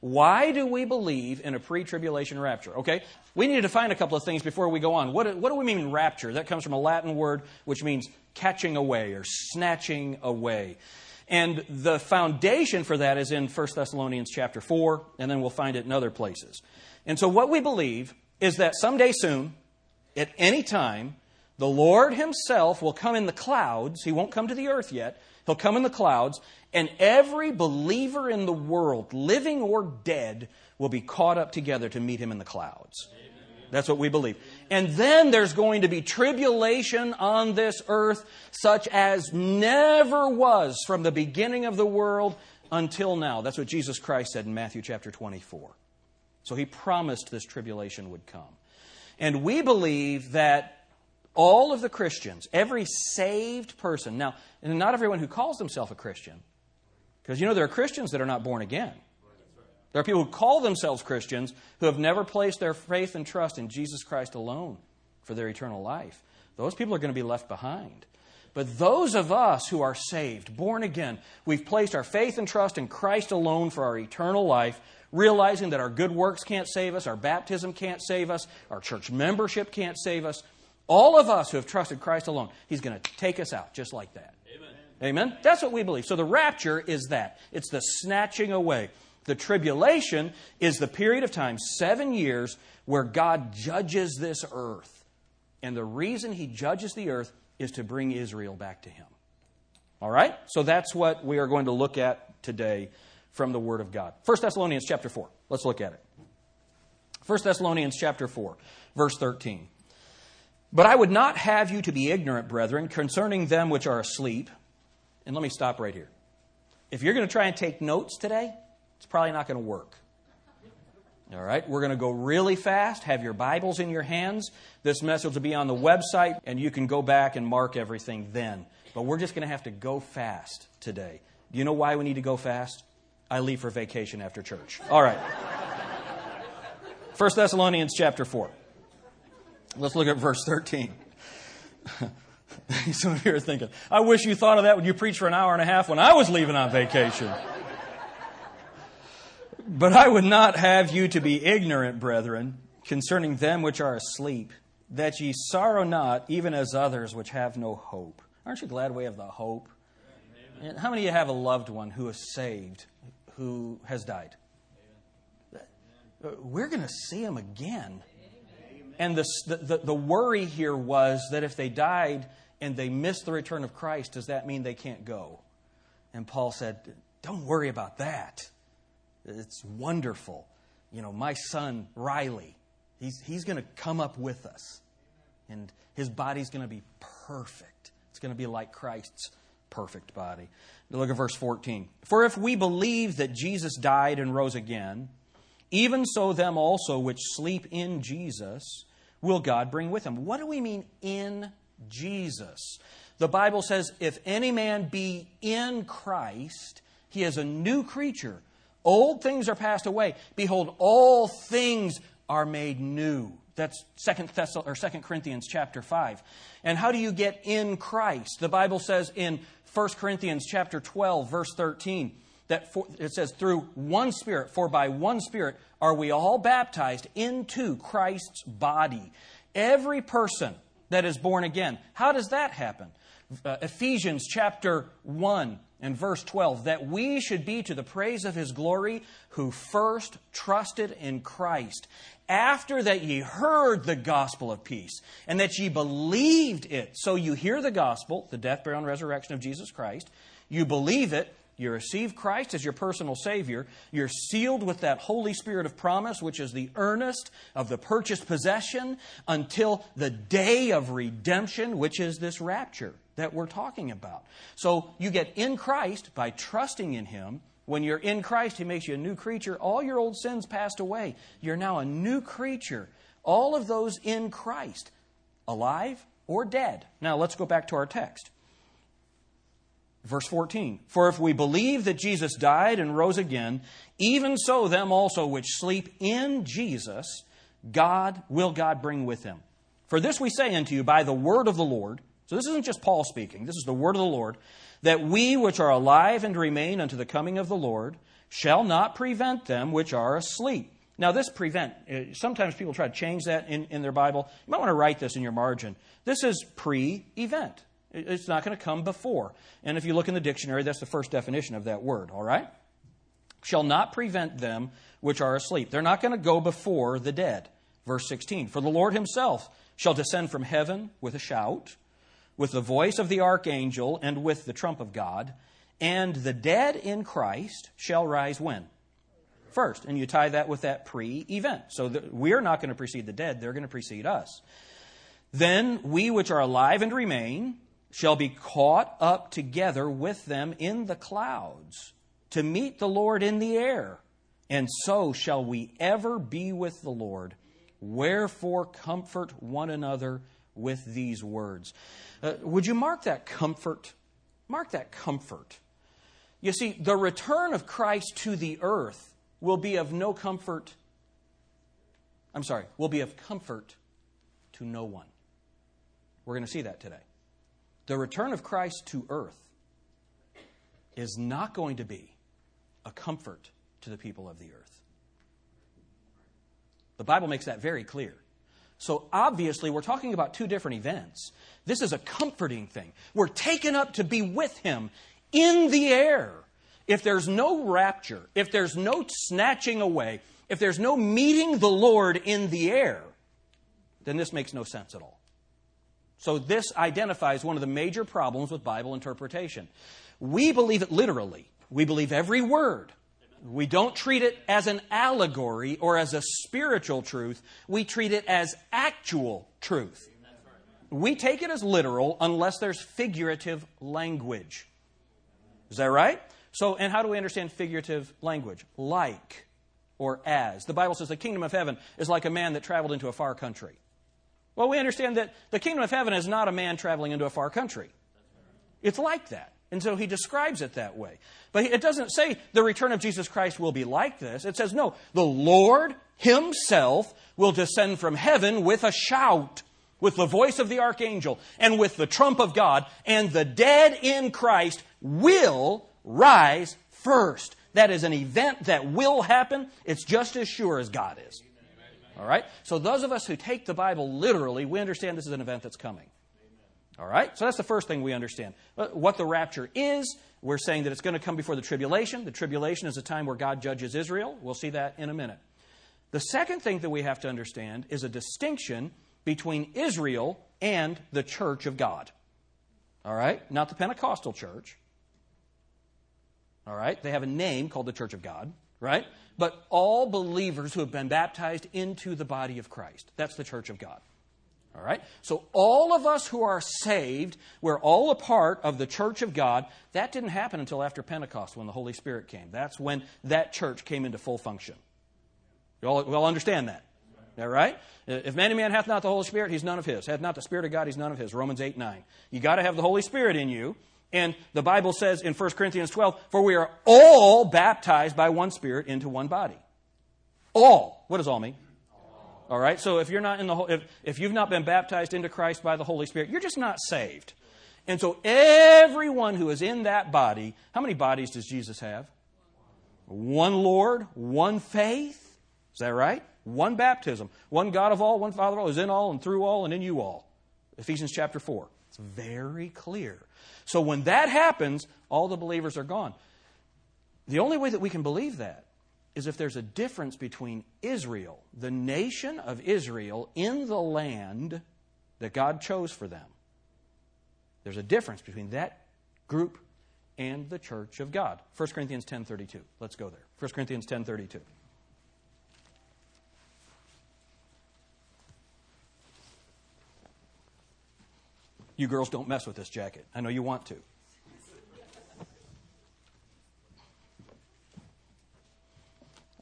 Why do we believe in a pre tribulation rapture? Okay, we need to define a couple of things before we go on. What, what do we mean rapture? That comes from a Latin word which means catching away or snatching away. And the foundation for that is in 1 Thessalonians chapter 4, and then we'll find it in other places. And so, what we believe is that someday soon, at any time, the Lord Himself will come in the clouds. He won't come to the earth yet. He'll come in the clouds, and every believer in the world, living or dead, will be caught up together to meet him in the clouds. That's what we believe. And then there's going to be tribulation on this earth, such as never was from the beginning of the world until now. That's what Jesus Christ said in Matthew chapter 24. So he promised this tribulation would come. And we believe that all of the Christians, every saved person, now, not everyone who calls themselves a Christian, because you know, there are Christians that are not born again. There are people who call themselves Christians who have never placed their faith and trust in Jesus Christ alone for their eternal life. Those people are going to be left behind. But those of us who are saved, born again, we've placed our faith and trust in Christ alone for our eternal life, realizing that our good works can't save us, our baptism can't save us, our church membership can't save us. All of us who have trusted Christ alone, He's going to take us out just like that. Amen? That's what we believe. So the rapture is that it's the snatching away. The tribulation is the period of time, seven years, where God judges this earth. And the reason he judges the earth is to bring Israel back to him. All right? So that's what we are going to look at today from the Word of God. 1 Thessalonians chapter 4. Let's look at it. 1 Thessalonians chapter 4, verse 13. But I would not have you to be ignorant, brethren, concerning them which are asleep and let me stop right here. If you're going to try and take notes today, it's probably not going to work. All right, we're going to go really fast. Have your Bibles in your hands. This message will be on the website, and you can go back and mark everything then. But we're just going to have to go fast today. Do you know why we need to go fast? I leave for vacation after church. All right. 1 Thessalonians chapter 4. Let's look at verse 13. Some of you are thinking, I wish you thought of that when you preached for an hour and a half when I was leaving on vacation. but I would not have you to be ignorant, brethren, concerning them which are asleep, that ye sorrow not, even as others which have no hope. Aren't you glad we have the hope? Amen. How many of you have a loved one who is saved, who has died? Amen. We're going to see him again. And the, the, the worry here was that if they died, and they miss the return of Christ, does that mean they can't go? And Paul said, Don't worry about that. It's wonderful. You know, my son, Riley, he's, he's going to come up with us. And his body's going to be perfect. It's going to be like Christ's perfect body. Look at verse 14. For if we believe that Jesus died and rose again, even so them also which sleep in Jesus will God bring with him. What do we mean in Jesus. The Bible says, if any man be in Christ, he is a new creature. Old things are passed away. Behold, all things are made new. That's Second Thessal or Second Corinthians chapter five. And how do you get in Christ? The Bible says in 1 Corinthians chapter 12, verse 13, that for, it says, through one Spirit, for by one Spirit are we all baptized into Christ's body. Every person that is born again. How does that happen? Uh, Ephesians chapter 1 and verse 12 that we should be to the praise of his glory who first trusted in Christ after that ye heard the gospel of peace and that ye believed it so you hear the gospel the death burial and resurrection of Jesus Christ you believe it you receive Christ as your personal Savior. You're sealed with that Holy Spirit of promise, which is the earnest of the purchased possession until the day of redemption, which is this rapture that we're talking about. So you get in Christ by trusting in Him. When you're in Christ, He makes you a new creature. All your old sins passed away. You're now a new creature. All of those in Christ, alive or dead. Now let's go back to our text. Verse 14 For if we believe that Jesus died and rose again, even so them also which sleep in Jesus, God will God bring with him. For this we say unto you by the word of the Lord. So this isn't just Paul speaking, this is the word of the Lord, that we which are alive and remain unto the coming of the Lord shall not prevent them which are asleep. Now, this prevent, uh, sometimes people try to change that in, in their Bible. You might want to write this in your margin. This is pre event, it's not going to come before. And if you look in the dictionary, that's the first definition of that word, all right? Shall not prevent them which are asleep. They're not going to go before the dead. Verse 16 For the Lord himself shall descend from heaven with a shout, with the voice of the archangel, and with the trump of God, and the dead in Christ shall rise when? First. And you tie that with that pre event. So we're not going to precede the dead, they're going to precede us. Then we which are alive and remain shall be caught up together with them in the clouds to meet the Lord in the air. And so shall we ever be with the Lord. Wherefore, comfort one another with these words. Uh, would you mark that comfort? Mark that comfort. You see, the return of Christ to the earth will be of no comfort. I'm sorry, will be of comfort to no one. We're going to see that today. The return of Christ to earth is not going to be a comfort to the people of the earth. The Bible makes that very clear. So obviously, we're talking about two different events. This is a comforting thing. We're taken up to be with Him in the air. If there's no rapture, if there's no snatching away, if there's no meeting the Lord in the air, then this makes no sense at all. So, this identifies one of the major problems with Bible interpretation. We believe it literally, we believe every word. We don't treat it as an allegory or as a spiritual truth. We treat it as actual truth. We take it as literal unless there's figurative language. Is that right? So, and how do we understand figurative language? Like or as. The Bible says the kingdom of heaven is like a man that traveled into a far country. Well, we understand that the kingdom of heaven is not a man traveling into a far country. It's like that. And so he describes it that way. But it doesn't say the return of Jesus Christ will be like this. It says, no, the Lord himself will descend from heaven with a shout, with the voice of the archangel, and with the trump of God, and the dead in Christ will rise first. That is an event that will happen. It's just as sure as God is. All right? So, those of us who take the Bible literally, we understand this is an event that's coming. All right? So that's the first thing we understand. Uh, what the rapture is, we're saying that it's going to come before the tribulation. The tribulation is a time where God judges Israel. We'll see that in a minute. The second thing that we have to understand is a distinction between Israel and the church of God. All right? Not the Pentecostal church. All right? They have a name called the church of God, right? But all believers who have been baptized into the body of Christ. That's the church of God. All right? So, all of us who are saved, we're all a part of the church of God. That didn't happen until after Pentecost when the Holy Spirit came. That's when that church came into full function. You all, we all understand that. All right? If any man hath not the Holy Spirit, he's none of his. Hath not the Spirit of God, he's none of his. Romans 8 9. You got to have the Holy Spirit in you. And the Bible says in 1 Corinthians 12, for we are all baptized by one Spirit into one body. All. What does all mean? All right? So if you're not in the if, if you've not been baptized into Christ by the Holy Spirit, you're just not saved. And so everyone who is in that body, how many bodies does Jesus have? One Lord, one faith. Is that right? One baptism. One God of all, one Father of all, is in all and through all and in you all. Ephesians chapter 4. It's very clear. So when that happens, all the believers are gone. The only way that we can believe that is if there's a difference between Israel, the nation of Israel, in the land that God chose for them. There's a difference between that group and the church of God. 1 Corinthians 10:32. Let's go there. 1 Corinthians 10:32. You girls don't mess with this jacket. I know you want to.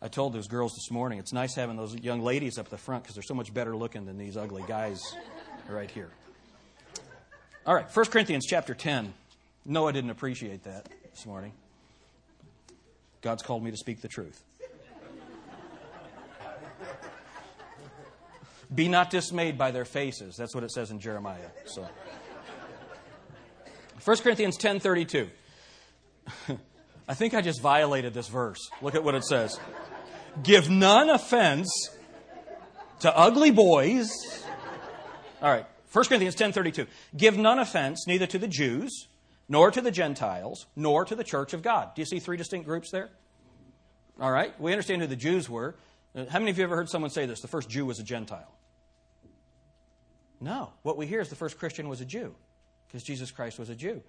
I told those girls this morning, it's nice having those young ladies up the front because they're so much better looking than these ugly guys right here. All right, 1 Corinthians chapter 10. No, I didn't appreciate that this morning. God's called me to speak the truth. Be not dismayed by their faces. That's what it says in Jeremiah. So 1 Corinthians 10:32. I think I just violated this verse. Look at what it says. Give none offense to ugly boys. All right. 1 Corinthians 10:32. Give none offense neither to the Jews, nor to the Gentiles, nor to the church of God. Do you see three distinct groups there? All right. We understand who the Jews were. Uh, how many of you ever heard someone say this? The first Jew was a Gentile. No. What we hear is the first Christian was a Jew, because Jesus Christ was a Jew.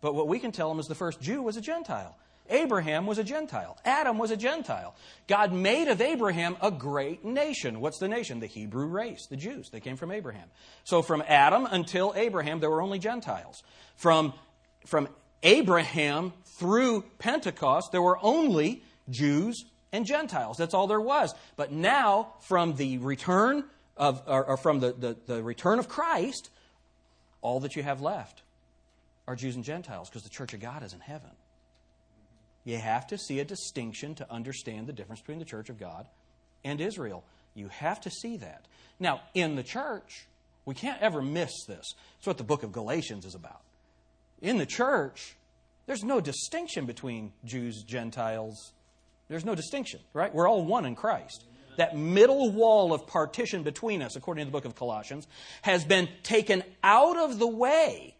But what we can tell them is the first Jew was a Gentile. Abraham was a Gentile. Adam was a Gentile. God made of Abraham a great nation. What's the nation? The Hebrew race, the Jews. They came from Abraham. So from Adam until Abraham, there were only Gentiles. From, from Abraham through Pentecost, there were only Jews and Gentiles. That's all there was. But now, from the return of, or, or from the, the, the return of Christ, all that you have left are Jews and Gentiles because the church of God is in heaven. You have to see a distinction to understand the difference between the church of God and Israel. You have to see that. Now, in the church, we can't ever miss this. It's what the book of Galatians is about. In the church, there's no distinction between Jews, and Gentiles. There's no distinction, right? We're all one in Christ. That middle wall of partition between us, according to the book of Colossians, has been taken out of the way.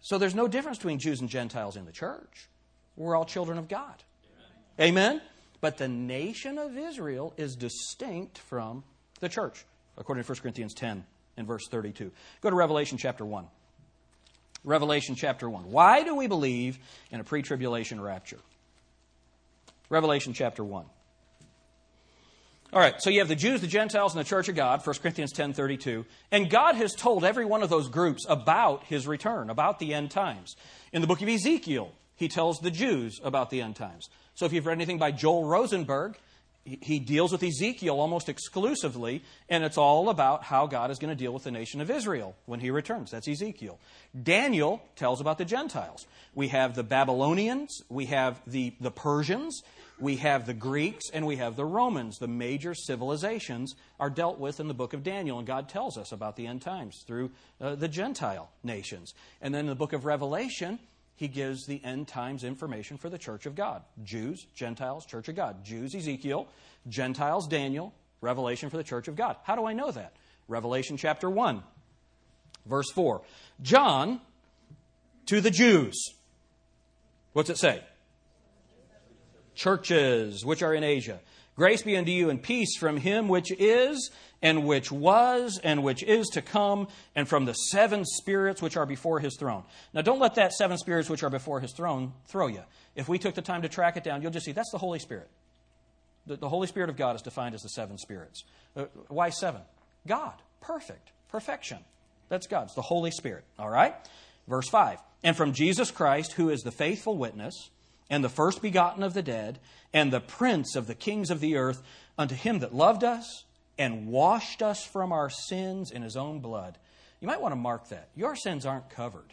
So there's no difference between Jews and Gentiles in the church. We're all children of God. Amen? Amen? But the nation of Israel is distinct from the church, according to 1 Corinthians 10 and verse 32. Go to Revelation chapter 1. Revelation chapter 1. Why do we believe in a pre tribulation rapture? Revelation chapter 1. All right, so you have the Jews, the Gentiles, and the Church of God, 1 Corinthians 10.32. And God has told every one of those groups about his return, about the end times. In the book of Ezekiel, he tells the Jews about the end times. So if you've read anything by Joel Rosenberg, he deals with Ezekiel almost exclusively, and it's all about how God is going to deal with the nation of Israel when he returns. That's Ezekiel. Daniel tells about the Gentiles. We have the Babylonians, we have the, the Persians, we have the Greeks, and we have the Romans. The major civilizations are dealt with in the book of Daniel, and God tells us about the end times through uh, the Gentile nations. And then in the book of Revelation, he gives the end times information for the church of God Jews, Gentiles, church of God. Jews, Ezekiel, Gentiles, Daniel, Revelation for the church of God. How do I know that? Revelation chapter 1, verse 4. John to the Jews. What's it say? Churches which are in Asia. Grace be unto you and peace from him which is, and which was, and which is to come, and from the seven spirits which are before his throne. Now, don't let that seven spirits which are before his throne throw you. If we took the time to track it down, you'll just see that's the Holy Spirit. The, the Holy Spirit of God is defined as the seven spirits. Uh, why seven? God. Perfect. Perfection. That's God. It's the Holy Spirit. All right? Verse 5. And from Jesus Christ, who is the faithful witness, and the first begotten of the dead, and the prince of the kings of the earth, unto him that loved us and washed us from our sins in his own blood. You might want to mark that. Your sins aren't covered,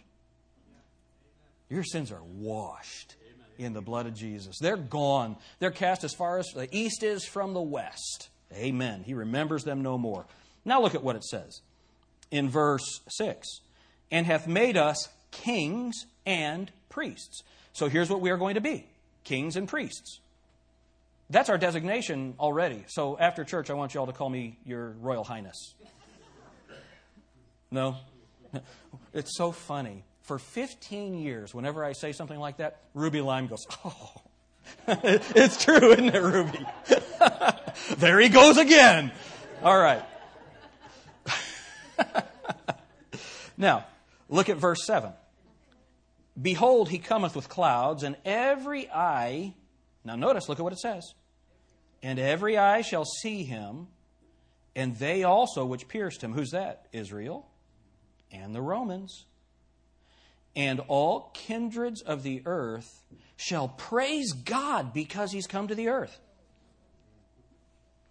your sins are washed in the blood of Jesus. They're gone. They're cast as far as the east is from the west. Amen. He remembers them no more. Now look at what it says in verse 6 and hath made us kings and priests. So here's what we are going to be kings and priests. That's our designation already. So after church, I want you all to call me your Royal Highness. No? It's so funny. For 15 years, whenever I say something like that, Ruby Lime goes, Oh, it's true, isn't it, Ruby? there he goes again. All right. now, look at verse 7. Behold, he cometh with clouds, and every eye, now notice, look at what it says. And every eye shall see him, and they also which pierced him. Who's that? Israel and the Romans. And all kindreds of the earth shall praise God because he's come to the earth.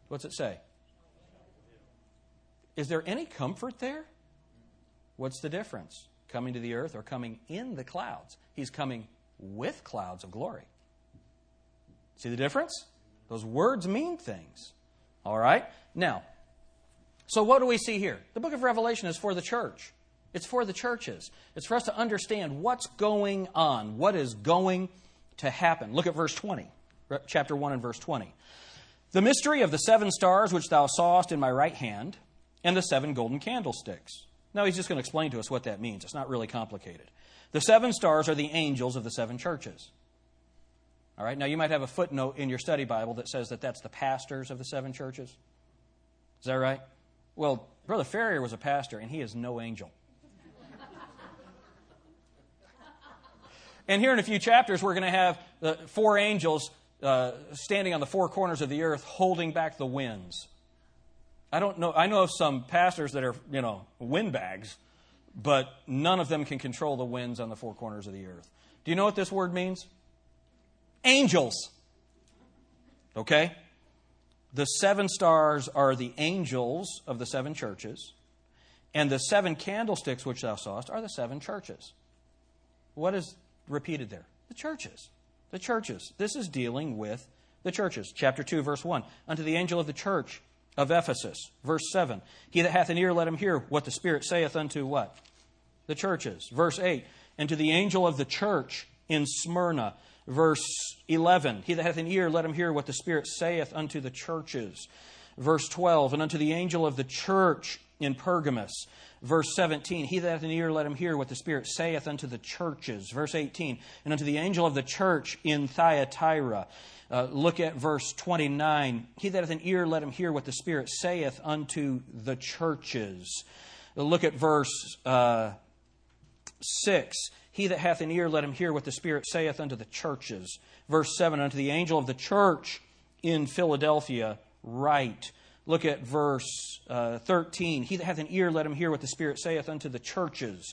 What's it say? Is there any comfort there? What's the difference? Coming to the earth or coming in the clouds. He's coming with clouds of glory. See the difference? Those words mean things. All right? Now, so what do we see here? The book of Revelation is for the church. It's for the churches. It's for us to understand what's going on, what is going to happen. Look at verse 20, chapter 1 and verse 20. The mystery of the seven stars which thou sawest in my right hand, and the seven golden candlesticks. Now he's just going to explain to us what that means. It's not really complicated. The seven stars are the angels of the seven churches. All right, now you might have a footnote in your study Bible that says that that's the pastors of the seven churches. Is that right? Well, Brother Ferrier was a pastor, and he is no angel. and here in a few chapters, we're going to have the four angels uh, standing on the four corners of the earth holding back the winds. I don't know. I know of some pastors that are, you know, windbags, but none of them can control the winds on the four corners of the earth. Do you know what this word means? Angels. Okay? The seven stars are the angels of the seven churches, and the seven candlesticks which thou sawest are the seven churches. What is repeated there? The churches. The churches. This is dealing with the churches. Chapter 2, verse 1. Unto the angel of the church of Ephesus. Verse 7. He that hath an ear, let him hear what the Spirit saith unto what? The churches. Verse 8. And to the angel of the church in Smyrna. Verse 11. He that hath an ear, let him hear what the Spirit saith unto the churches. Verse 12. And unto the angel of the church in Pergamos. Verse 17, He that hath an ear, let him hear what the Spirit saith unto the churches. Verse 18, and unto the angel of the church in Thyatira. Uh, look at verse 29. He that hath an ear, let him hear what the Spirit saith unto the churches. Look at verse uh, 6. He that hath an ear, let him hear what the Spirit saith unto the churches. Verse 7 Unto the angel of the church in Philadelphia, write. Look at verse uh, 13. He that hath an ear, let him hear what the Spirit saith unto the churches.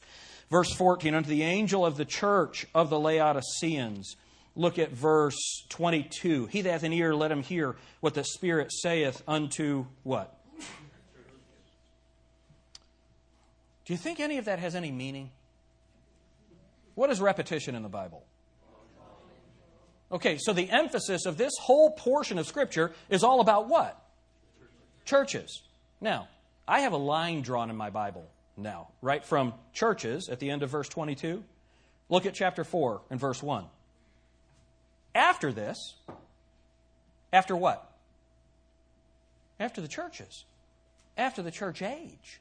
Verse 14. Unto the angel of the church of the Laodiceans. Look at verse 22. He that hath an ear, let him hear what the Spirit saith unto what? Do you think any of that has any meaning? What is repetition in the Bible? Okay, so the emphasis of this whole portion of Scripture is all about what? Churches. Now, I have a line drawn in my Bible now, right from churches at the end of verse 22. Look at chapter 4 and verse 1. After this, after what? After the churches, after the church age.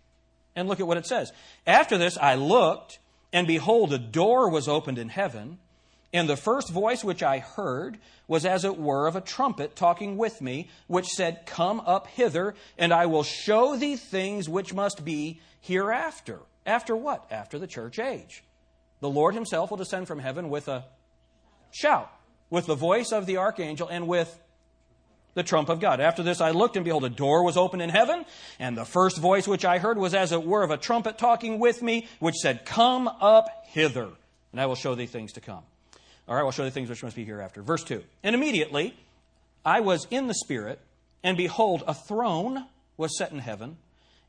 And look at what it says. After this, I looked, and behold, a door was opened in heaven. And the first voice which I heard was as it were of a trumpet talking with me, which said, Come up hither, and I will show thee things which must be hereafter. After what? After the church age. The Lord himself will descend from heaven with a shout, with the voice of the archangel, and with the trump of God. After this I looked, and behold, a door was opened in heaven, and the first voice which I heard was as it were of a trumpet talking with me, which said, Come up hither, and I will show thee things to come. All right, I'll show you the things which must be hereafter. Verse 2. And immediately I was in the Spirit, and behold, a throne was set in heaven,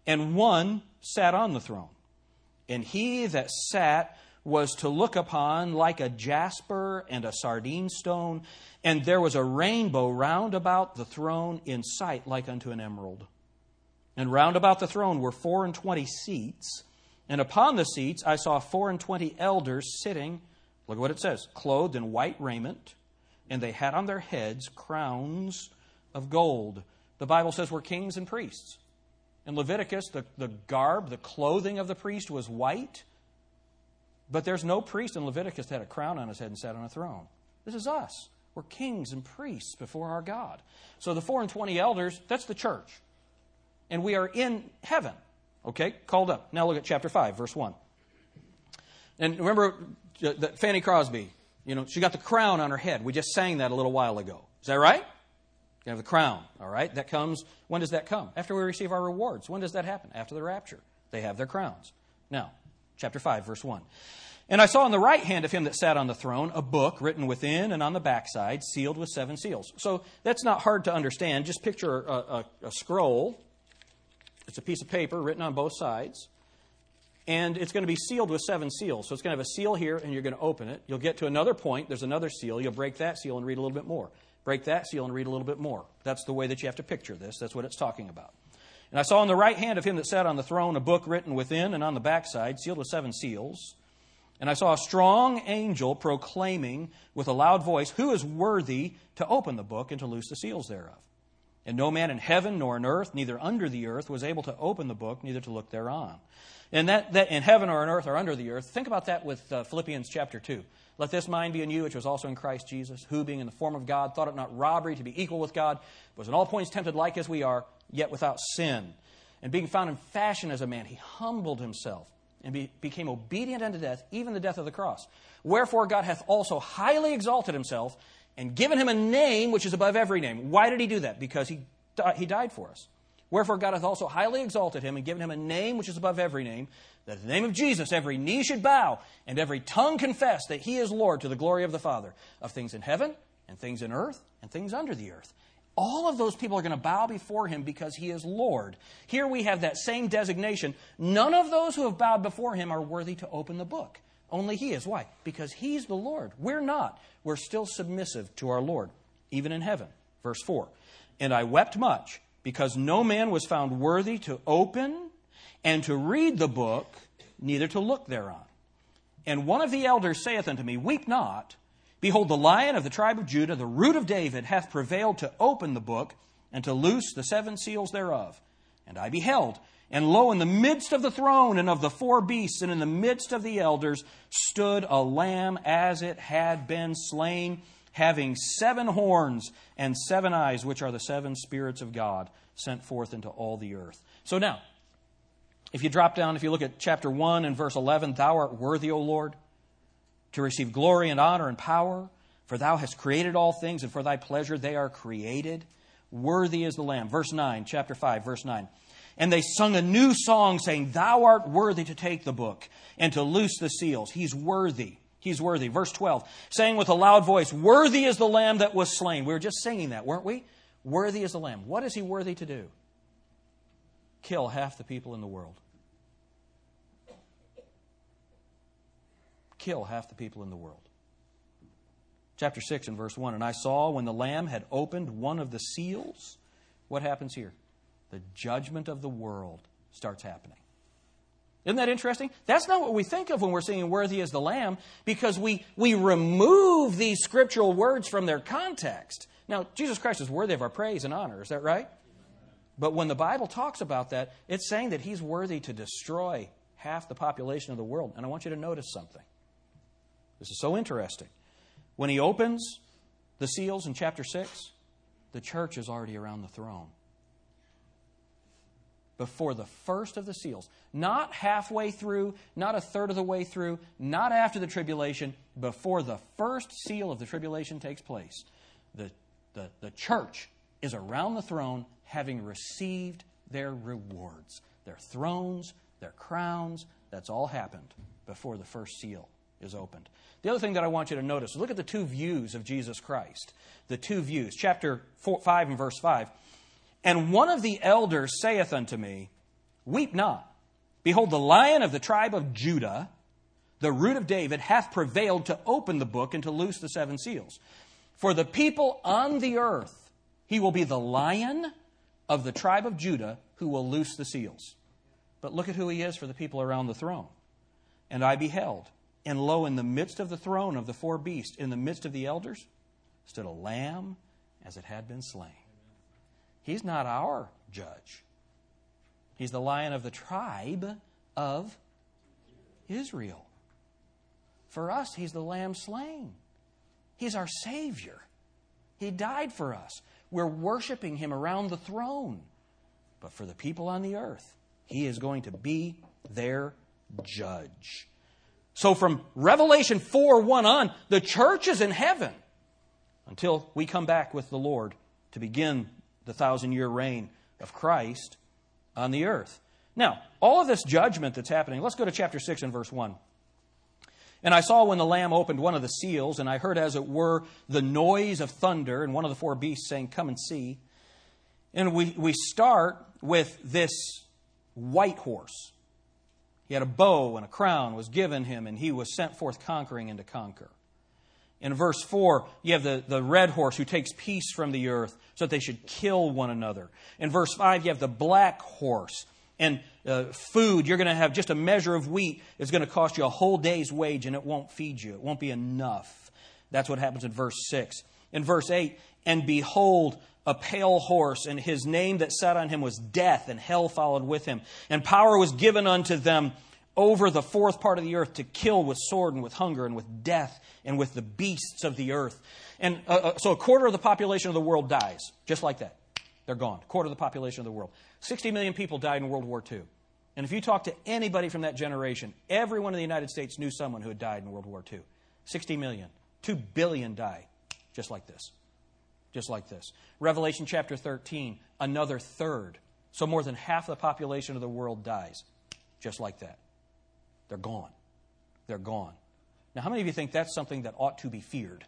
and one sat on the throne. And he that sat was to look upon like a jasper and a sardine stone, and there was a rainbow round about the throne in sight like unto an emerald. And round about the throne were four and twenty seats, and upon the seats I saw four and twenty elders sitting Look at what it says clothed in white raiment, and they had on their heads crowns of gold. The Bible says we're kings and priests. In Leviticus, the, the garb, the clothing of the priest was white, but there's no priest in Leviticus that had a crown on his head and sat on a throne. This is us. We're kings and priests before our God. So the four and twenty elders, that's the church. And we are in heaven. Okay, called up. Now look at chapter 5, verse 1. And remember, Uh, Fanny Crosby, you know, she got the crown on her head. We just sang that a little while ago. Is that right? You have the crown, all right? That comes, when does that come? After we receive our rewards. When does that happen? After the rapture. They have their crowns. Now, chapter 5, verse 1. And I saw on the right hand of him that sat on the throne a book written within and on the backside, sealed with seven seals. So that's not hard to understand. Just picture a, a, a scroll. It's a piece of paper written on both sides and it's going to be sealed with seven seals. So it's going to have a seal here, and you're going to open it. You'll get to another point. There's another seal. You'll break that seal and read a little bit more. Break that seal and read a little bit more. That's the way that you have to picture this. That's what it's talking about. And I saw on the right hand of him that sat on the throne a book written within and on the backside, sealed with seven seals. And I saw a strong angel proclaiming with a loud voice, Who is worthy to open the book and to loose the seals thereof? And no man in heaven nor in earth, neither under the earth, was able to open the book, neither to look thereon. And that, that in heaven or in earth or under the earth, think about that with uh, Philippians chapter 2. Let this mind be in you, which was also in Christ Jesus, who, being in the form of God, thought it not robbery to be equal with God, was in all points tempted like as we are, yet without sin. And being found in fashion as a man, he humbled himself and be, became obedient unto death, even the death of the cross. Wherefore God hath also highly exalted himself and given him a name which is above every name. Why did he do that? Because he, he died for us. Wherefore God hath also highly exalted him and given him a name which is above every name, that in the name of Jesus every knee should bow and every tongue confess that he is Lord to the glory of the Father, of things in heaven and things in earth and things under the earth. All of those people are going to bow before him because he is Lord. Here we have that same designation. None of those who have bowed before him are worthy to open the book. Only he is. Why? Because he's the Lord. We're not. We're still submissive to our Lord, even in heaven. Verse 4 And I wept much because no man was found worthy to open and to read the book, neither to look thereon. And one of the elders saith unto me, Weep not. Behold, the lion of the tribe of Judah, the root of David, hath prevailed to open the book and to loose the seven seals thereof. And I beheld, and lo, in the midst of the throne and of the four beasts, and in the midst of the elders, stood a lamb as it had been slain, having seven horns and seven eyes, which are the seven spirits of God sent forth into all the earth. So now, if you drop down, if you look at chapter 1 and verse 11, Thou art worthy, O Lord to receive glory and honor and power. For thou hast created all things, and for thy pleasure they are created. Worthy is the Lamb. Verse 9, chapter 5, verse 9. And they sung a new song, saying, Thou art worthy to take the book and to loose the seals. He's worthy. He's worthy. Verse 12, saying with a loud voice, Worthy is the Lamb that was slain. We were just singing that, weren't we? Worthy is the Lamb. What is he worthy to do? Kill half the people in the world. kill half the people in the world. Chapter 6 and verse 1 And I saw when the Lamb had opened one of the seals, what happens here? The judgment of the world starts happening. Isn't that interesting? That's not what we think of when we're saying worthy is the Lamb, because we, we remove these scriptural words from their context. Now, Jesus Christ is worthy of our praise and honor, is that right? But when the Bible talks about that, it's saying that he's worthy to destroy half the population of the world. And I want you to notice something. This is so interesting. When he opens the seals in chapter 6, the church is already around the throne. Before the first of the seals. Not halfway through, not a third of the way through, not after the tribulation, before the first seal of the tribulation takes place. The, the, the church is around the throne having received their rewards, their thrones, their crowns. That's all happened before the first seal is opened. The other thing that I want you to notice look at the two views of Jesus Christ. The two views. Chapter 4, 5 and verse 5. And one of the elders saith unto me, Weep not. Behold, the lion of the tribe of Judah, the root of David, hath prevailed to open the book and to loose the seven seals. For the people on the earth, he will be the lion of the tribe of Judah who will loose the seals. But look at who he is for the people around the throne. And I beheld, and lo, in the midst of the throne of the four beasts, in the midst of the elders, stood a lamb as it had been slain. He's not our judge, he's the lion of the tribe of Israel. For us, he's the lamb slain. He's our Savior. He died for us. We're worshiping him around the throne. But for the people on the earth, he is going to be their judge. So from Revelation 4 1 on, the church is in heaven until we come back with the Lord to begin the thousand year reign of Christ on the earth. Now, all of this judgment that's happening, let's go to chapter 6 and verse 1. And I saw when the Lamb opened one of the seals, and I heard, as it were, the noise of thunder, and one of the four beasts saying, Come and see. And we, we start with this white horse. He had a bow and a crown was given him, and he was sent forth conquering and to conquer. In verse 4, you have the, the red horse who takes peace from the earth so that they should kill one another. In verse 5, you have the black horse and uh, food. You're going to have just a measure of wheat. It's going to cost you a whole day's wage, and it won't feed you. It won't be enough. That's what happens in verse 6. In verse 8, and behold, a pale horse, and his name that sat on him was Death, and hell followed with him. And power was given unto them over the fourth part of the earth to kill with sword and with hunger and with death and with the beasts of the earth. And uh, uh, so a quarter of the population of the world dies, just like that. They're gone. A quarter of the population of the world. 60 million people died in World War II. And if you talk to anybody from that generation, everyone in the United States knew someone who had died in World War II. 60 million. 2 billion died, just like this. Just like this. Revelation chapter 13, another third. So more than half the population of the world dies, just like that. They're gone. They're gone. Now, how many of you think that's something that ought to be feared?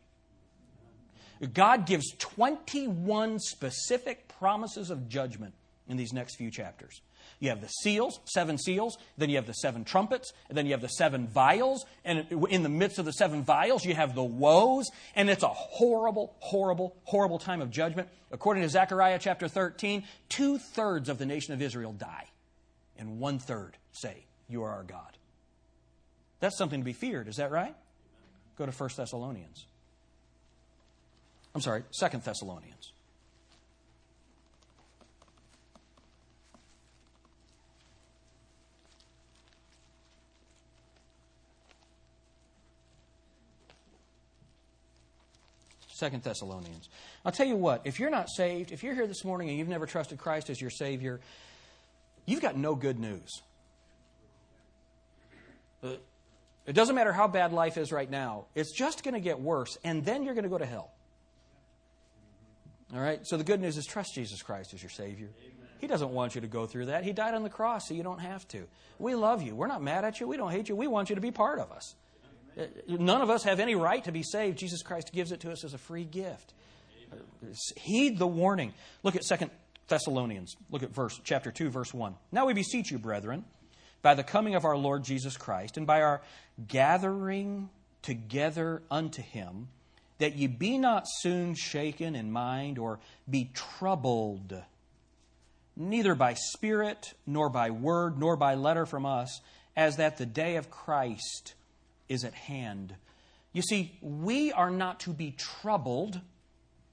God gives 21 specific promises of judgment in these next few chapters. You have the seals, seven seals, then you have the seven trumpets, and then you have the seven vials, and in the midst of the seven vials, you have the woes, and it's a horrible, horrible, horrible time of judgment. According to Zechariah chapter 13, two thirds of the nation of Israel die, and one third say, You are our God. That's something to be feared, is that right? Go to 1 Thessalonians. I'm sorry, Second Thessalonians. Second Thessalonians. I'll tell you what, if you're not saved, if you're here this morning and you've never trusted Christ as your Savior, you've got no good news. Uh, it doesn't matter how bad life is right now, it's just going to get worse, and then you're going to go to hell. All right? So the good news is trust Jesus Christ as your Savior. Amen. He doesn't want you to go through that. He died on the cross so you don't have to. We love you. We're not mad at you. We don't hate you. We want you to be part of us. Amen. Uh, none of us have any right to be saved. Jesus Christ gives it to us as a free gift. Amen. Heed the warning. Look at Second Thessalonians. Look at verse chapter 2 verse 1. Now we beseech you, brethren, by the coming of our Lord Jesus Christ and by our gathering together unto him, that ye be not soon shaken in mind or be troubled, neither by spirit, nor by word, nor by letter from us, as that the day of Christ is at hand. You see, we are not to be troubled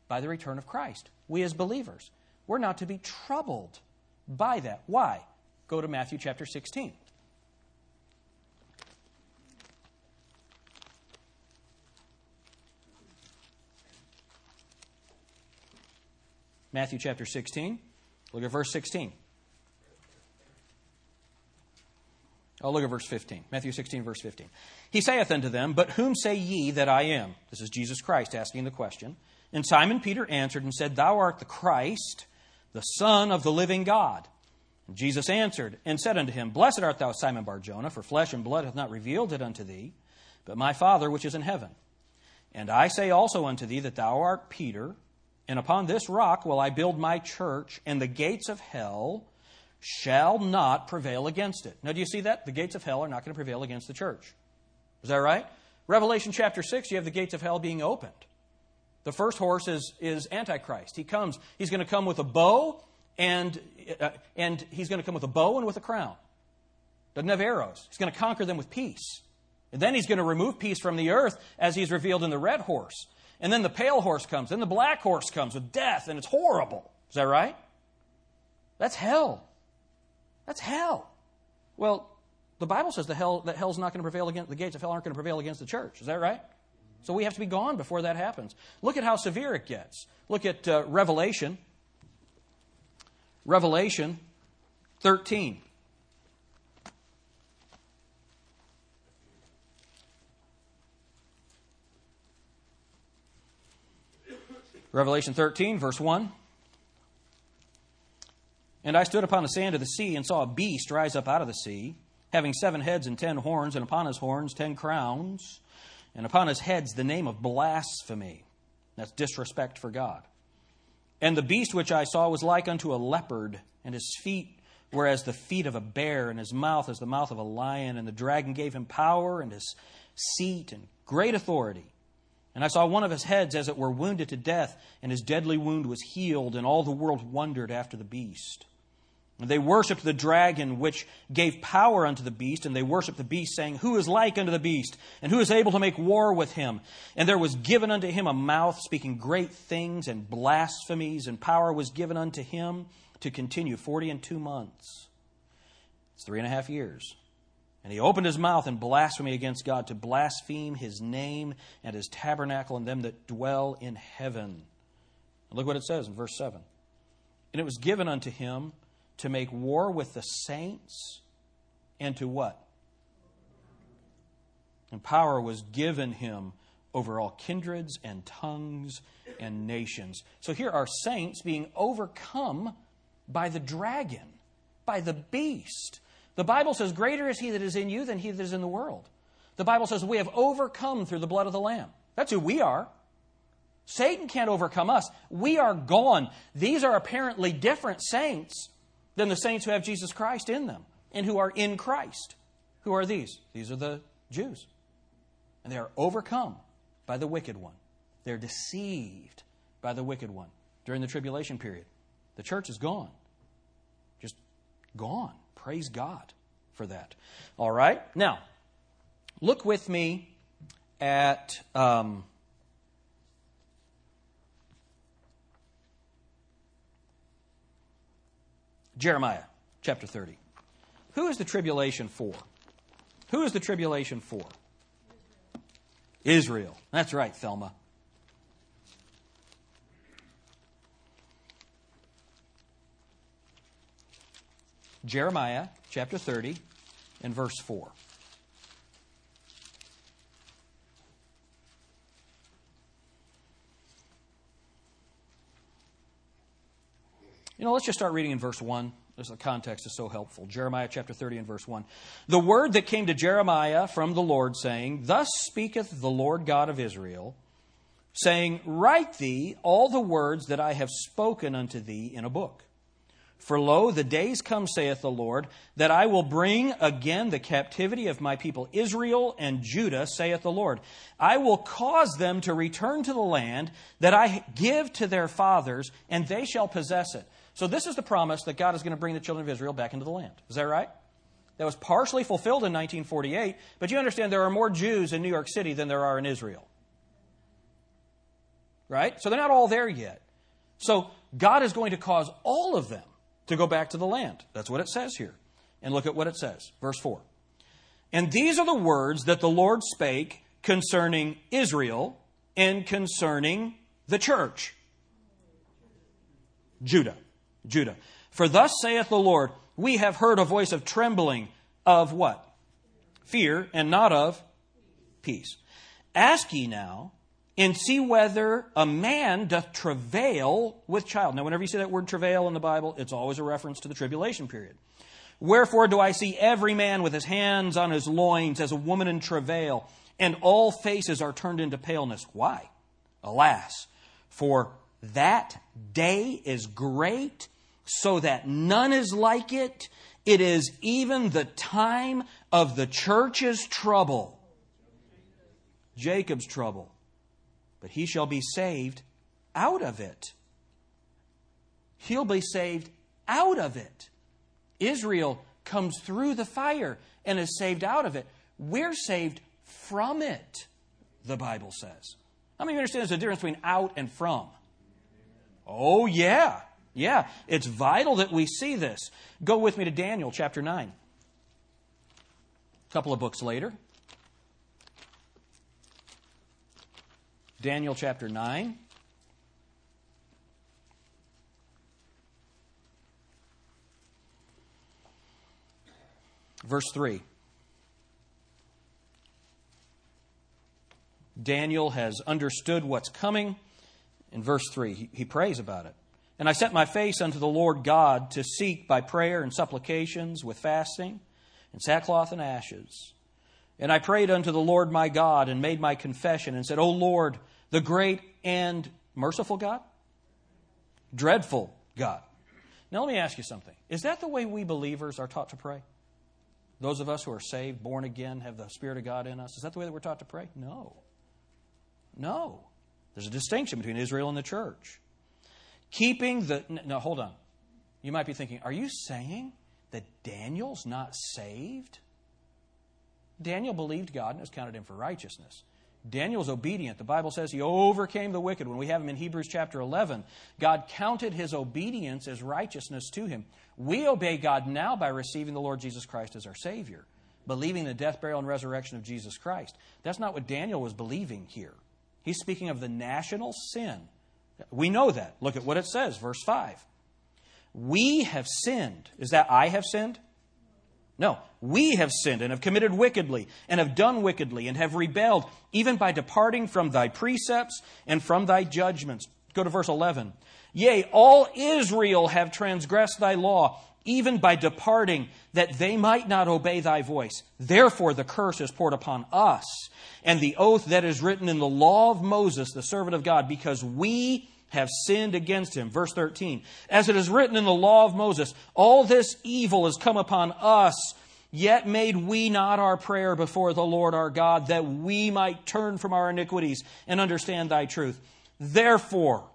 by the return of Christ. We as believers, we're not to be troubled by that. Why? Go to Matthew chapter 16. Matthew chapter 16. Look at verse 16. Oh, look at verse 15. Matthew 16, verse 15. He saith unto them, But whom say ye that I am? This is Jesus Christ asking the question. And Simon Peter answered and said, Thou art the Christ, the Son of the living God. And Jesus answered and said unto him, Blessed art thou, Simon Barjona, for flesh and blood hath not revealed it unto thee, but my Father which is in heaven. And I say also unto thee that thou art Peter, and upon this rock will I build my church, and the gates of hell shall not prevail against it. Now, do you see that? The gates of hell are not going to prevail against the church. Is that right? Revelation chapter 6, you have the gates of hell being opened. The first horse is, is Antichrist. He comes, he's going to come with a bow, and, uh, and he's going to come with a bow and with a crown. Doesn't have arrows. He's going to conquer them with peace. And then he's going to remove peace from the earth as he's revealed in the red horse. And then the pale horse comes. Then the black horse comes with death, and it's horrible. Is that right? That's hell. That's hell. Well, the Bible says the hell, that hell's not going to prevail against the gates of hell aren't going to prevail against the church. Is that right? So we have to be gone before that happens. Look at how severe it gets. Look at uh, Revelation. Revelation 13. Revelation 13, verse 1. And I stood upon the sand of the sea and saw a beast rise up out of the sea, having seven heads and ten horns, and upon his horns ten crowns, and upon his heads the name of blasphemy. That's disrespect for God. And the beast which I saw was like unto a leopard, and his feet were as the feet of a bear, and his mouth as the mouth of a lion. And the dragon gave him power, and his seat, and great authority. And I saw one of his heads as it were wounded to death, and his deadly wound was healed, and all the world wondered after the beast. And they worshipped the dragon, which gave power unto the beast, and they worshipped the beast, saying, Who is like unto the beast, and who is able to make war with him? And there was given unto him a mouth speaking great things and blasphemies, and power was given unto him to continue forty and two months. It's three and a half years. And he opened his mouth in blasphemy against God to blaspheme his name and his tabernacle and them that dwell in heaven. And look what it says in verse 7. And it was given unto him to make war with the saints and to what? And power was given him over all kindreds and tongues and nations. So here are saints being overcome by the dragon, by the beast. The Bible says, Greater is he that is in you than he that is in the world. The Bible says, We have overcome through the blood of the Lamb. That's who we are. Satan can't overcome us. We are gone. These are apparently different saints than the saints who have Jesus Christ in them and who are in Christ. Who are these? These are the Jews. And they are overcome by the wicked one. They're deceived by the wicked one during the tribulation period. The church is gone. Just gone. Praise God for that. All right. Now, look with me at. Um, Jeremiah chapter 30. Who is the tribulation for? Who is the tribulation for? Israel. That's right, Thelma. Jeremiah chapter 30 and verse 4. You know, let's just start reading in verse 1. This the context is so helpful. Jeremiah chapter 30 and verse 1. The word that came to Jeremiah from the Lord, saying, Thus speaketh the Lord God of Israel, saying, Write thee all the words that I have spoken unto thee in a book. For lo, the days come, saith the Lord, that I will bring again the captivity of my people Israel and Judah, saith the Lord. I will cause them to return to the land that I give to their fathers, and they shall possess it. So, this is the promise that God is going to bring the children of Israel back into the land. Is that right? That was partially fulfilled in 1948, but you understand there are more Jews in New York City than there are in Israel. Right? So, they're not all there yet. So, God is going to cause all of them to go back to the land. That's what it says here. And look at what it says. Verse 4. And these are the words that the Lord spake concerning Israel and concerning the church. Judah. Judah. For thus saith the Lord, we have heard a voice of trembling, of what? Fear, and not of peace. Ask ye now, and see whether a man doth travail with child. Now, whenever you see that word travail in the Bible, it's always a reference to the tribulation period. Wherefore do I see every man with his hands on his loins as a woman in travail, and all faces are turned into paleness. Why? Alas, for that day is great so that none is like it. It is even the time of the church's trouble, Jacob's trouble. But he shall be saved out of it. He'll be saved out of it. Israel comes through the fire and is saved out of it. We're saved from it, the Bible says. How many of you understand there's a difference between out and from? Oh, yeah. Yeah, it's vital that we see this. Go with me to Daniel chapter 9. A couple of books later. Daniel chapter 9. Verse 3. Daniel has understood what's coming. In verse 3, he, he prays about it. And I set my face unto the Lord God to seek by prayer and supplications with fasting and sackcloth and ashes. And I prayed unto the Lord my God and made my confession and said, O Lord, the great and merciful God, dreadful God. Now let me ask you something. Is that the way we believers are taught to pray? Those of us who are saved, born again, have the Spirit of God in us, is that the way that we're taught to pray? No. No. There's a distinction between Israel and the church. Keeping the. No, hold on. You might be thinking, are you saying that Daniel's not saved? Daniel believed God and was counted him for righteousness. Daniel's obedient. The Bible says he overcame the wicked. When we have him in Hebrews chapter 11, God counted his obedience as righteousness to him. We obey God now by receiving the Lord Jesus Christ as our Savior, believing the death, burial, and resurrection of Jesus Christ. That's not what Daniel was believing here. He's speaking of the national sin. We know that. Look at what it says, verse 5. We have sinned. Is that I have sinned? No, we have sinned and have committed wickedly, and have done wickedly, and have rebelled, even by departing from thy precepts and from thy judgments. Go to verse 11. Yea, all Israel have transgressed thy law, even by departing, that they might not obey thy voice. Therefore the curse is poured upon us, and the oath that is written in the law of Moses, the servant of God, because we have sinned against him. Verse 13. As it is written in the law of Moses, all this evil has come upon us, yet made we not our prayer before the Lord our God, that we might turn from our iniquities and understand thy truth. Therefore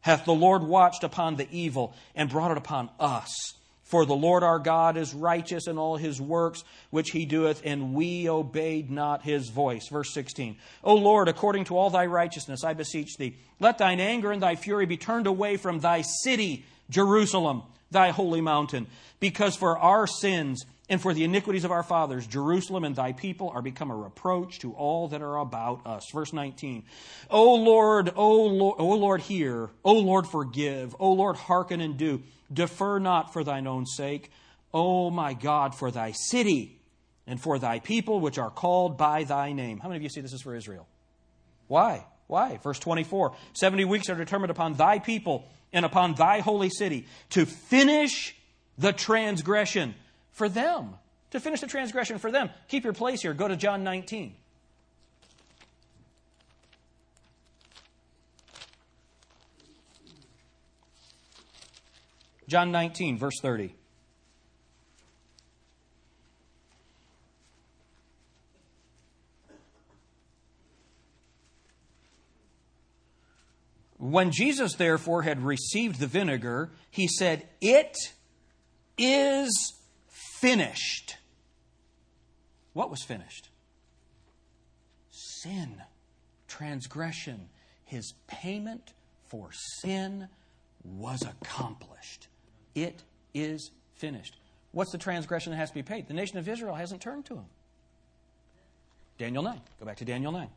hath the Lord watched upon the evil and brought it upon us. For the Lord our God is righteous in all his works which he doeth, and we obeyed not his voice. Verse 16. O Lord, according to all thy righteousness, I beseech thee, let thine anger and thy fury be turned away from thy city, Jerusalem, thy holy mountain, because for our sins and for the iniquities of our fathers, Jerusalem and thy people are become a reproach to all that are about us. Verse 19. O Lord, O Lord, O Lord, hear. O Lord, forgive. O Lord, hearken and do. Defer not for thine own sake. O my God, for thy city and for thy people which are called by thy name. How many of you see this is for Israel? Why? Why? Verse 24 70 weeks are determined upon thy people and upon thy holy city to finish the transgression for them. To finish the transgression for them. Keep your place here. Go to John 19. John 19, verse 30. When Jesus, therefore, had received the vinegar, he said, It is finished. What was finished? Sin, transgression. His payment for sin was accomplished. It is finished. What's the transgression that has to be paid? The nation of Israel hasn't turned to him. Daniel 9. Go back to Daniel 9.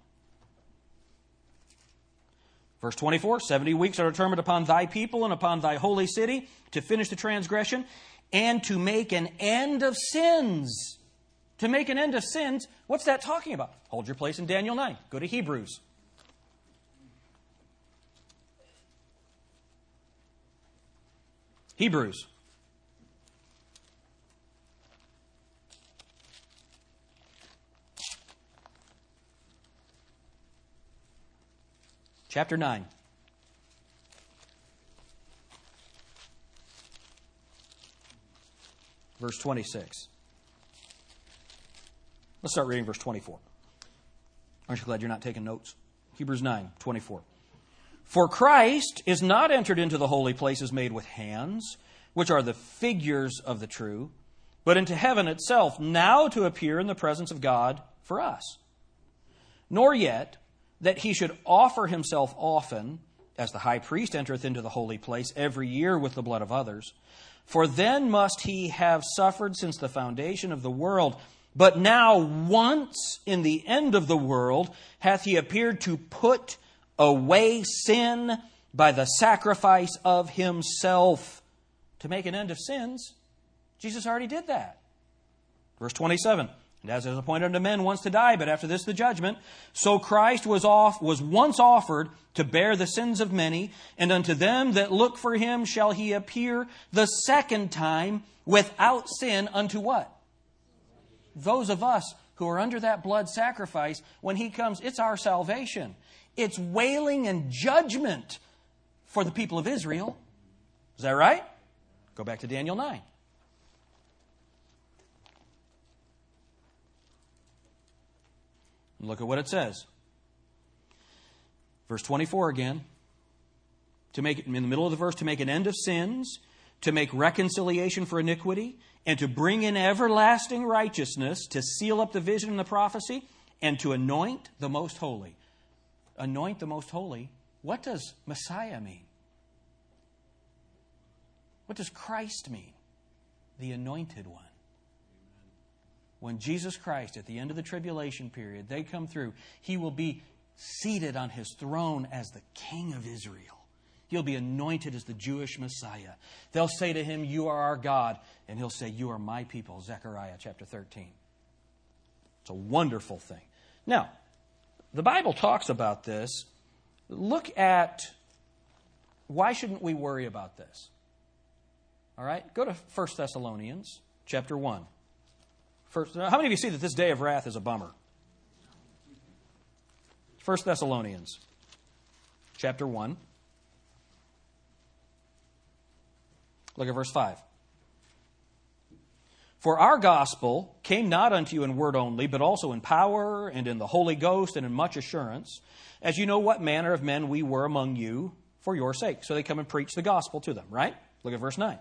Verse 24 70 weeks are determined upon thy people and upon thy holy city to finish the transgression and to make an end of sins. To make an end of sins, what's that talking about? Hold your place in Daniel 9. Go to Hebrews. Hebrews. Chapter 9. Verse 26. Let's start reading verse 24. Aren't you glad you're not taking notes? Hebrews 9, 24. For Christ is not entered into the holy places made with hands, which are the figures of the true, but into heaven itself, now to appear in the presence of God for us. Nor yet that he should offer himself often, as the high priest entereth into the holy place every year with the blood of others. For then must he have suffered since the foundation of the world. But now, once in the end of the world, hath he appeared to put away sin by the sacrifice of himself to make an end of sins. Jesus already did that. Verse 27. And as it is appointed unto men once to die, but after this the judgment, so Christ was off was once offered to bear the sins of many, and unto them that look for him shall he appear the second time without sin unto what? Those of us who are under that blood sacrifice, when he comes, it's our salvation. It's wailing and judgment for the people of Israel. Is that right? Go back to Daniel 9. Look at what it says. Verse 24 again. To make in the middle of the verse, to make an end of sins, to make reconciliation for iniquity, and to bring in everlasting righteousness, to seal up the vision and the prophecy, and to anoint the most holy. Anoint the most holy. What does Messiah mean? What does Christ mean? The anointed one. When Jesus Christ, at the end of the tribulation period, they come through, he will be seated on his throne as the King of Israel. He'll be anointed as the Jewish Messiah. They'll say to him, You are our God. And he'll say, You are my people. Zechariah chapter 13. It's a wonderful thing. Now, the Bible talks about this. Look at why shouldn't we worry about this? All right? Go to 1 Thessalonians chapter 1. First, how many of you see that this day of wrath is a bummer? 1 Thessalonians chapter 1. Look at verse 5. For our gospel came not unto you in word only, but also in power and in the Holy Ghost and in much assurance, as you know what manner of men we were among you for your sake. So they come and preach the gospel to them, right? Look at verse 9.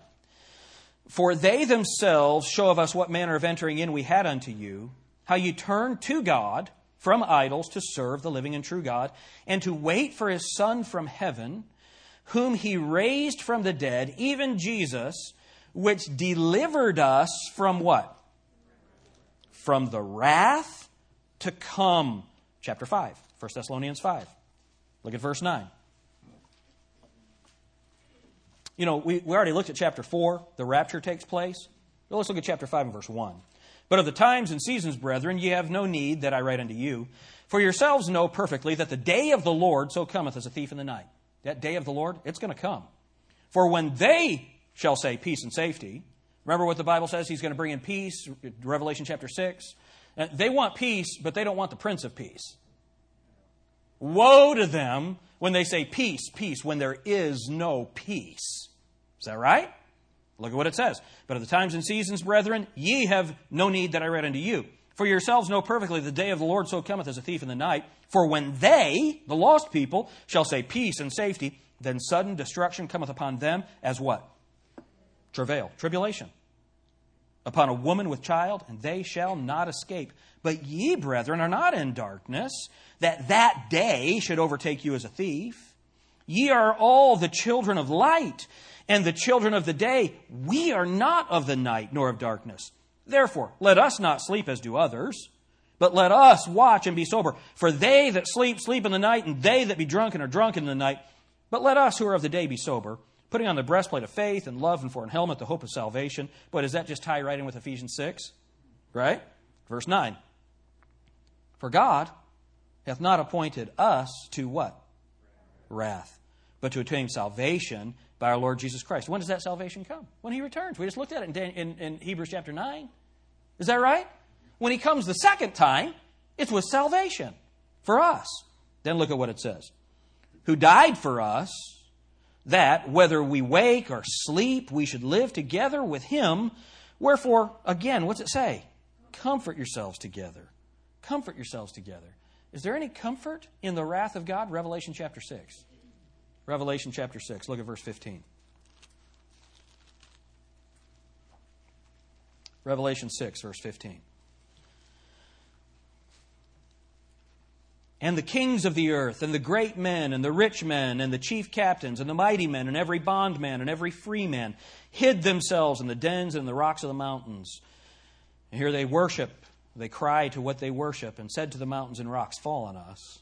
For they themselves show of us what manner of entering in we had unto you, how you turned to God from idols to serve the living and true God, and to wait for his Son from heaven, whom he raised from the dead, even Jesus, which delivered us from what? From the wrath to come. Chapter 5, 1 Thessalonians 5. Look at verse 9. You know, we, we already looked at chapter 4, the rapture takes place. Let's look at chapter 5 and verse 1. But of the times and seasons, brethren, ye have no need that I write unto you. For yourselves know perfectly that the day of the Lord so cometh as a thief in the night. That day of the Lord, it's going to come. For when they shall say peace and safety, remember what the Bible says? He's going to bring in peace, Revelation chapter 6. Uh, they want peace, but they don't want the Prince of Peace. Woe to them when they say peace, peace, when there is no peace. Is that right? Look at what it says. But of the times and seasons, brethren, ye have no need that I read unto you. For yourselves know perfectly the day of the Lord so cometh as a thief in the night. For when they, the lost people, shall say peace and safety, then sudden destruction cometh upon them as what? Travail, tribulation. Upon a woman with child, and they shall not escape. But ye, brethren, are not in darkness, that that day should overtake you as a thief. Ye are all the children of light and the children of the day. We are not of the night nor of darkness. Therefore, let us not sleep as do others, but let us watch and be sober. For they that sleep, sleep in the night, and they that be drunken are drunken in the night. But let us who are of the day be sober, putting on the breastplate of faith and love, and for an helmet the hope of salvation. But does that just tie right in with Ephesians 6? Right? Verse 9. For God hath not appointed us to what? Wrath, but to attain salvation by our Lord Jesus Christ. When does that salvation come? When He returns. We just looked at it in, in, in Hebrews chapter 9. Is that right? When He comes the second time, it's with salvation for us. Then look at what it says. Who died for us, that whether we wake or sleep, we should live together with Him. Wherefore, again, what's it say? Comfort yourselves together. Comfort yourselves together. Is there any comfort in the wrath of God? Revelation chapter 6. Revelation chapter 6. Look at verse 15. Revelation 6, verse 15. And the kings of the earth, and the great men, and the rich men, and the chief captains, and the mighty men, and every bondman, and every free man, hid themselves in the dens and the rocks of the mountains. And here they worship, they cry to what they worship, and said to the mountains and rocks, Fall on us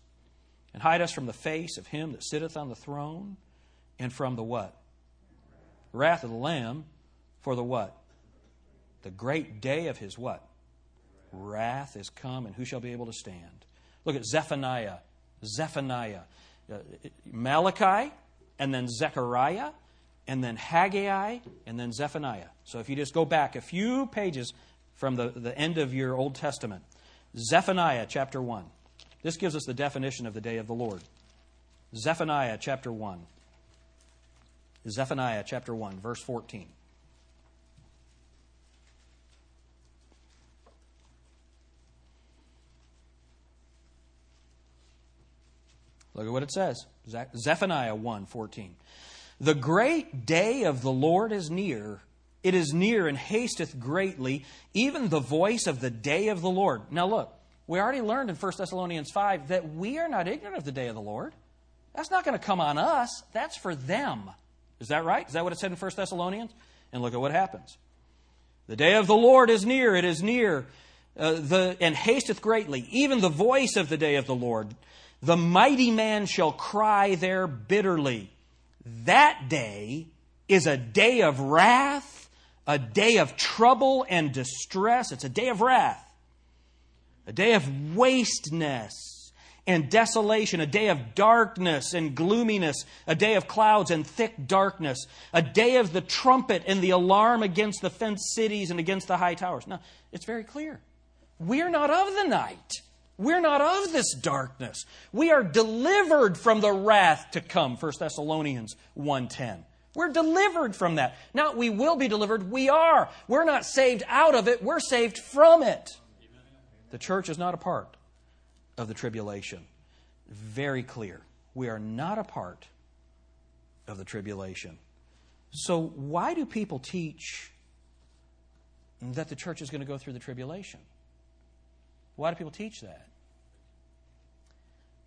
and hide us from the face of him that sitteth on the throne and from the what? Wrath of the Lamb for the what? The great day of his what? Wrath is come, and who shall be able to stand? Look at Zephaniah. Zephaniah. Uh, Malachi, and then Zechariah, and then Haggai, and then Zephaniah. So if you just go back a few pages from the, the end of your Old Testament, Zephaniah chapter 1. This gives us the definition of the day of the Lord. Zephaniah chapter 1. Zephaniah chapter 1, verse 14. Look at what it says. Zephaniah 1 14. The great day of the Lord is near. It is near and hasteth greatly, even the voice of the day of the Lord. Now, look, we already learned in 1 Thessalonians 5 that we are not ignorant of the day of the Lord. That's not going to come on us, that's for them. Is that right? Is that what it said in 1 Thessalonians? And look at what happens. The day of the Lord is near, it is near, uh, the, and hasteth greatly, even the voice of the day of the Lord. The mighty man shall cry there bitterly. That day is a day of wrath, a day of trouble and distress. It's a day of wrath, a day of wasteness and desolation, a day of darkness and gloominess, a day of clouds and thick darkness, a day of the trumpet and the alarm against the fenced cities and against the high towers. Now, it's very clear. We're not of the night. We're not of this darkness. We are delivered from the wrath to come, 1 Thessalonians 1:10. We're delivered from that. Now we will be delivered. We are. We're not saved out of it, we're saved from it. The church is not a part of the tribulation. Very clear. We are not a part of the tribulation. So why do people teach that the church is going to go through the tribulation? Why do people teach that?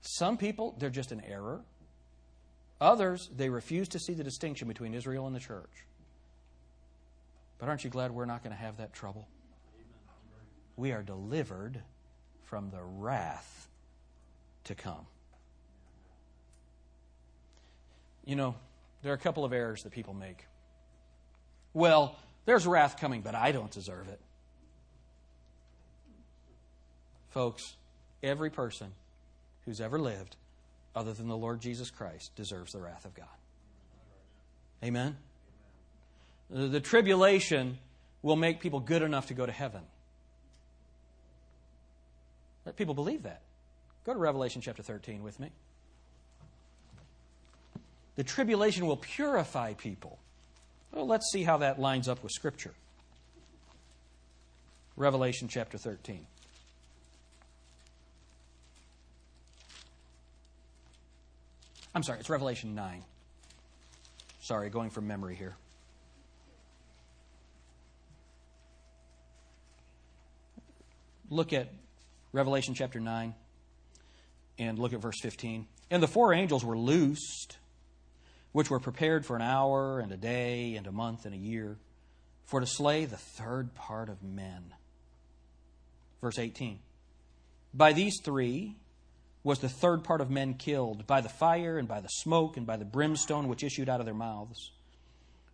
Some people, they're just an error. Others, they refuse to see the distinction between Israel and the church. But aren't you glad we're not going to have that trouble? We are delivered from the wrath to come. You know, there are a couple of errors that people make. Well, there's wrath coming, but I don't deserve it. Folks, every person who's ever lived, other than the Lord Jesus Christ, deserves the wrath of God. Amen? The tribulation will make people good enough to go to heaven. Let people believe that. Go to Revelation chapter 13 with me. The tribulation will purify people. Well, let's see how that lines up with Scripture. Revelation chapter 13. I'm sorry, it's Revelation 9. Sorry, going from memory here. Look at Revelation chapter 9 and look at verse 15. And the four angels were loosed, which were prepared for an hour and a day and a month and a year, for to slay the third part of men. Verse 18. By these three, was the third part of men killed by the fire and by the smoke and by the brimstone which issued out of their mouths.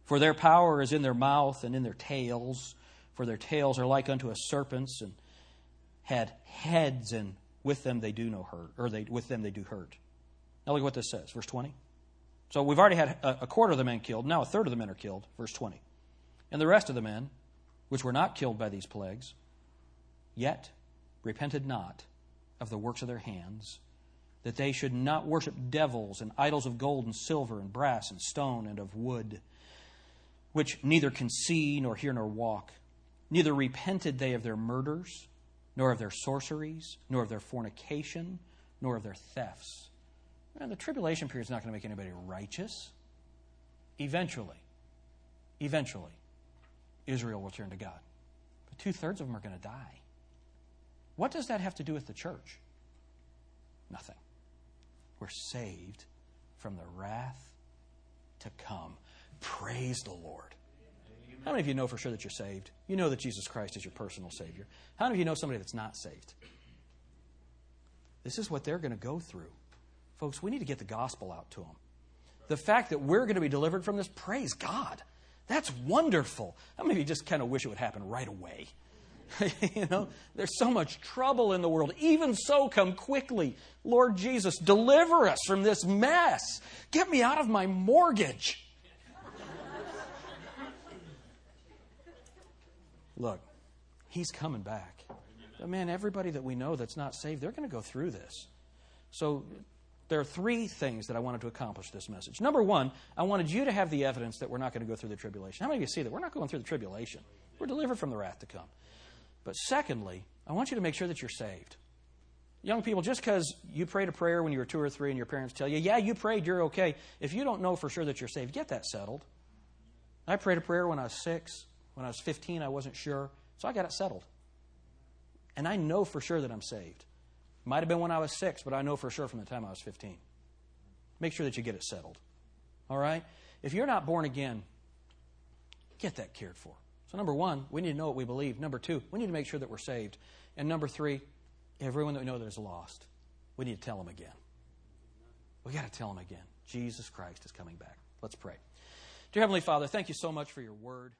For their power is in their mouth and in their tails, for their tails are like unto a serpent's and had heads, and with them they do no hurt, or they, with them they do hurt. Now look at what this says, verse 20. So we've already had a quarter of the men killed, now a third of the men are killed, verse 20. And the rest of the men, which were not killed by these plagues, yet repented not of the works of their hands, that they should not worship devils and idols of gold and silver and brass and stone and of wood, which neither can see nor hear nor walk. Neither repented they of their murders, nor of their sorceries, nor of their fornication, nor of their thefts. And the tribulation period is not going to make anybody righteous. Eventually, eventually, Israel will turn to God. But two thirds of them are going to die. What does that have to do with the church? Nothing. We're saved from the wrath to come. Praise the Lord. How many of you know for sure that you're saved? You know that Jesus Christ is your personal Savior. How many of you know somebody that's not saved? This is what they're going to go through. Folks, we need to get the gospel out to them. The fact that we're going to be delivered from this, praise God. That's wonderful. How many of you just kind of wish it would happen right away? you know, there's so much trouble in the world. Even so, come quickly. Lord Jesus, deliver us from this mess. Get me out of my mortgage. Look, he's coming back. But man, everybody that we know that's not saved, they're going to go through this. So there are three things that I wanted to accomplish this message. Number one, I wanted you to have the evidence that we're not going to go through the tribulation. How many of you see that? We're not going through the tribulation. We're delivered from the wrath to come. But secondly, I want you to make sure that you're saved. Young people, just because you prayed a prayer when you were two or three and your parents tell you, yeah, you prayed, you're okay, if you don't know for sure that you're saved, get that settled. I prayed a prayer when I was six. When I was 15, I wasn't sure. So I got it settled. And I know for sure that I'm saved. Might have been when I was six, but I know for sure from the time I was 15. Make sure that you get it settled. All right? If you're not born again, get that cared for. So, number one, we need to know what we believe. Number two, we need to make sure that we're saved. And number three, everyone that we know that is lost, we need to tell them again. We got to tell them again. Jesus Christ is coming back. Let's pray. Dear Heavenly Father, thank you so much for your word.